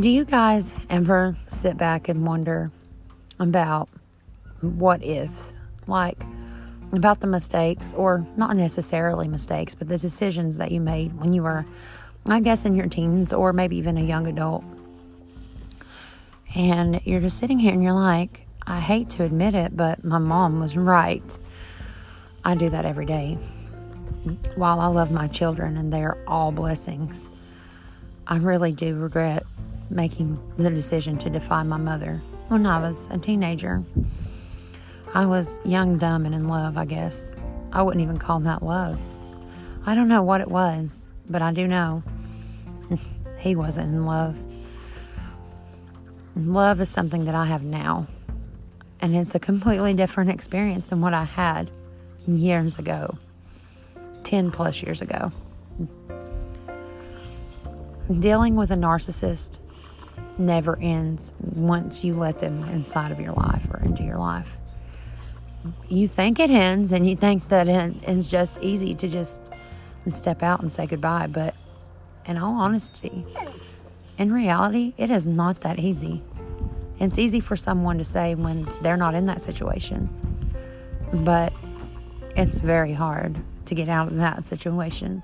Do you guys ever sit back and wonder about what ifs? Like about the mistakes, or not necessarily mistakes, but the decisions that you made when you were, I guess, in your teens or maybe even a young adult. And you're just sitting here and you're like, I hate to admit it, but my mom was right. I do that every day. While I love my children and they are all blessings, I really do regret making the decision to defy my mother when I was a teenager. I was young, dumb, and in love, I guess. I wouldn't even call that love. I don't know what it was, but I do know he wasn't in love. Love is something that I have now, and it's a completely different experience than what I had years ago 10 plus years ago. Dealing with a narcissist never ends once you let them inside of your life or into your life. You think it ends and you think that it's just easy to just step out and say goodbye, but in all honesty, in reality, it is not that easy. It's easy for someone to say when they're not in that situation, but it's very hard to get out of that situation.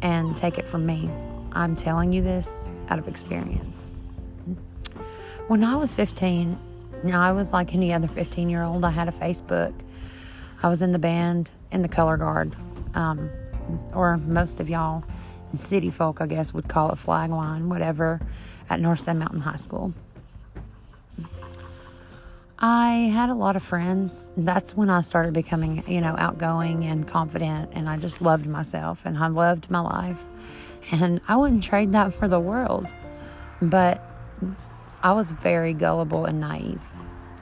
And take it from me, I'm telling you this out of experience. When I was 15, I was like any other 15 year old. I had a Facebook. I was in the band in the color guard, um, or most of y'all, city folk, I guess, would call it flag line, whatever, at North Sand Mountain High School. I had a lot of friends. That's when I started becoming, you know, outgoing and confident, and I just loved myself and I loved my life. And I wouldn't trade that for the world. But I was very gullible and naive.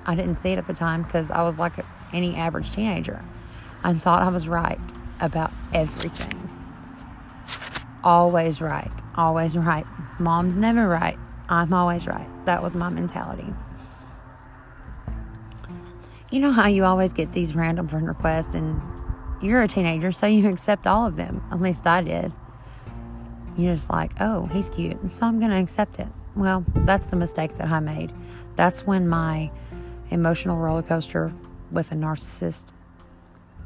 I didn't see it at the time because I was like any average teenager. I thought I was right about everything. Always right. Always right. Mom's never right. I'm always right. That was my mentality. You know how you always get these random friend requests and you're a teenager, so you accept all of them. At least I did. You're just like, oh, he's cute, And so I'm going to accept it. Well, that's the mistake that I made. That's when my emotional roller coaster with a narcissist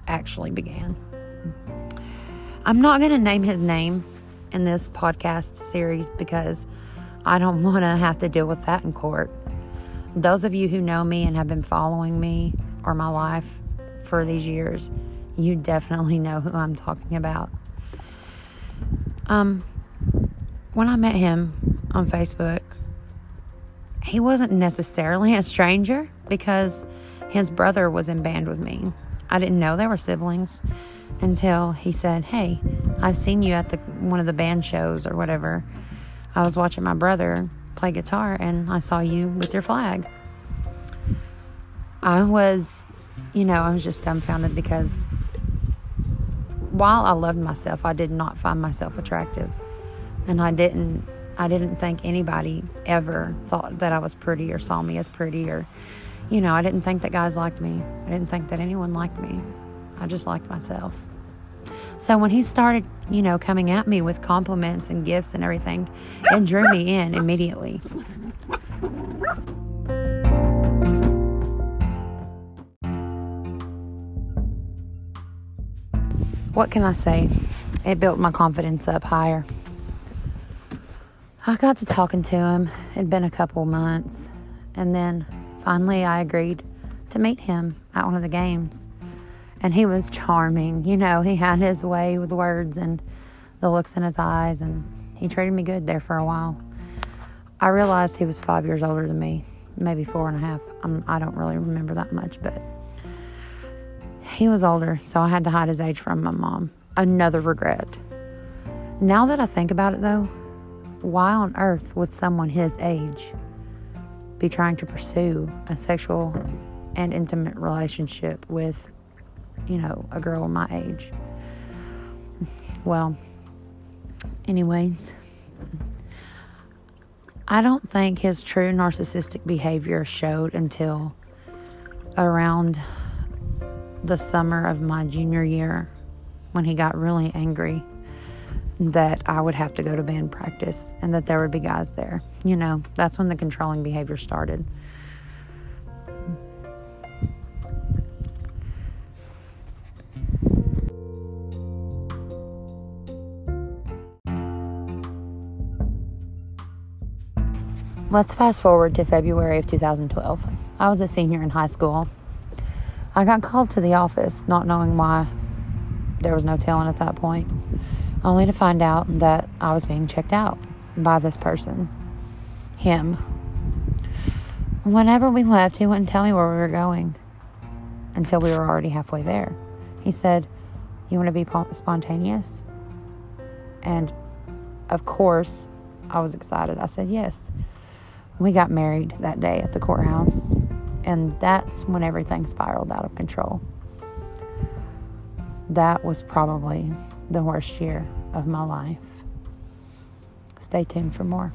actually began. I'm not going to name his name in this podcast series because I don't want to have to deal with that in court. Those of you who know me and have been following me or my life for these years, you definitely know who I'm talking about. Um, when I met him, on Facebook, he wasn't necessarily a stranger because his brother was in band with me. I didn't know they were siblings until he said, "Hey, I've seen you at the one of the band shows or whatever. I was watching my brother play guitar and I saw you with your flag." I was, you know, I was just dumbfounded because while I loved myself, I did not find myself attractive. And I didn't I didn't think anybody ever thought that I was pretty or saw me as pretty or, you know, I didn't think that guys liked me. I didn't think that anyone liked me. I just liked myself. So when he started, you know, coming at me with compliments and gifts and everything, it drew me in immediately. What can I say? It built my confidence up higher. I got to talking to him. It'd been a couple months. And then finally I agreed to meet him at one of the games. And he was charming. You know, he had his way with words and the looks in his eyes. And he treated me good there for a while. I realized he was five years older than me, maybe four and a half. I'm, I don't really remember that much, but he was older, so I had to hide his age from my mom. Another regret. Now that I think about it, though, why on earth would someone his age be trying to pursue a sexual and intimate relationship with, you know, a girl my age? Well, anyways, I don't think his true narcissistic behavior showed until around the summer of my junior year when he got really angry that I would have to go to band practice and that there would be guys there. You know, that's when the controlling behavior started. Let's fast forward to February of 2012. I was a senior in high school. I got called to the office, not knowing why. There was no telling at that point, only to find out that I was being checked out by this person. Him. Whenever we left, he wouldn't tell me where we were going until we were already halfway there. He said, You want to be spontaneous? And of course, I was excited. I said, Yes. We got married that day at the courthouse, and that's when everything spiraled out of control. That was probably the worst year of my life. Stay tuned for more.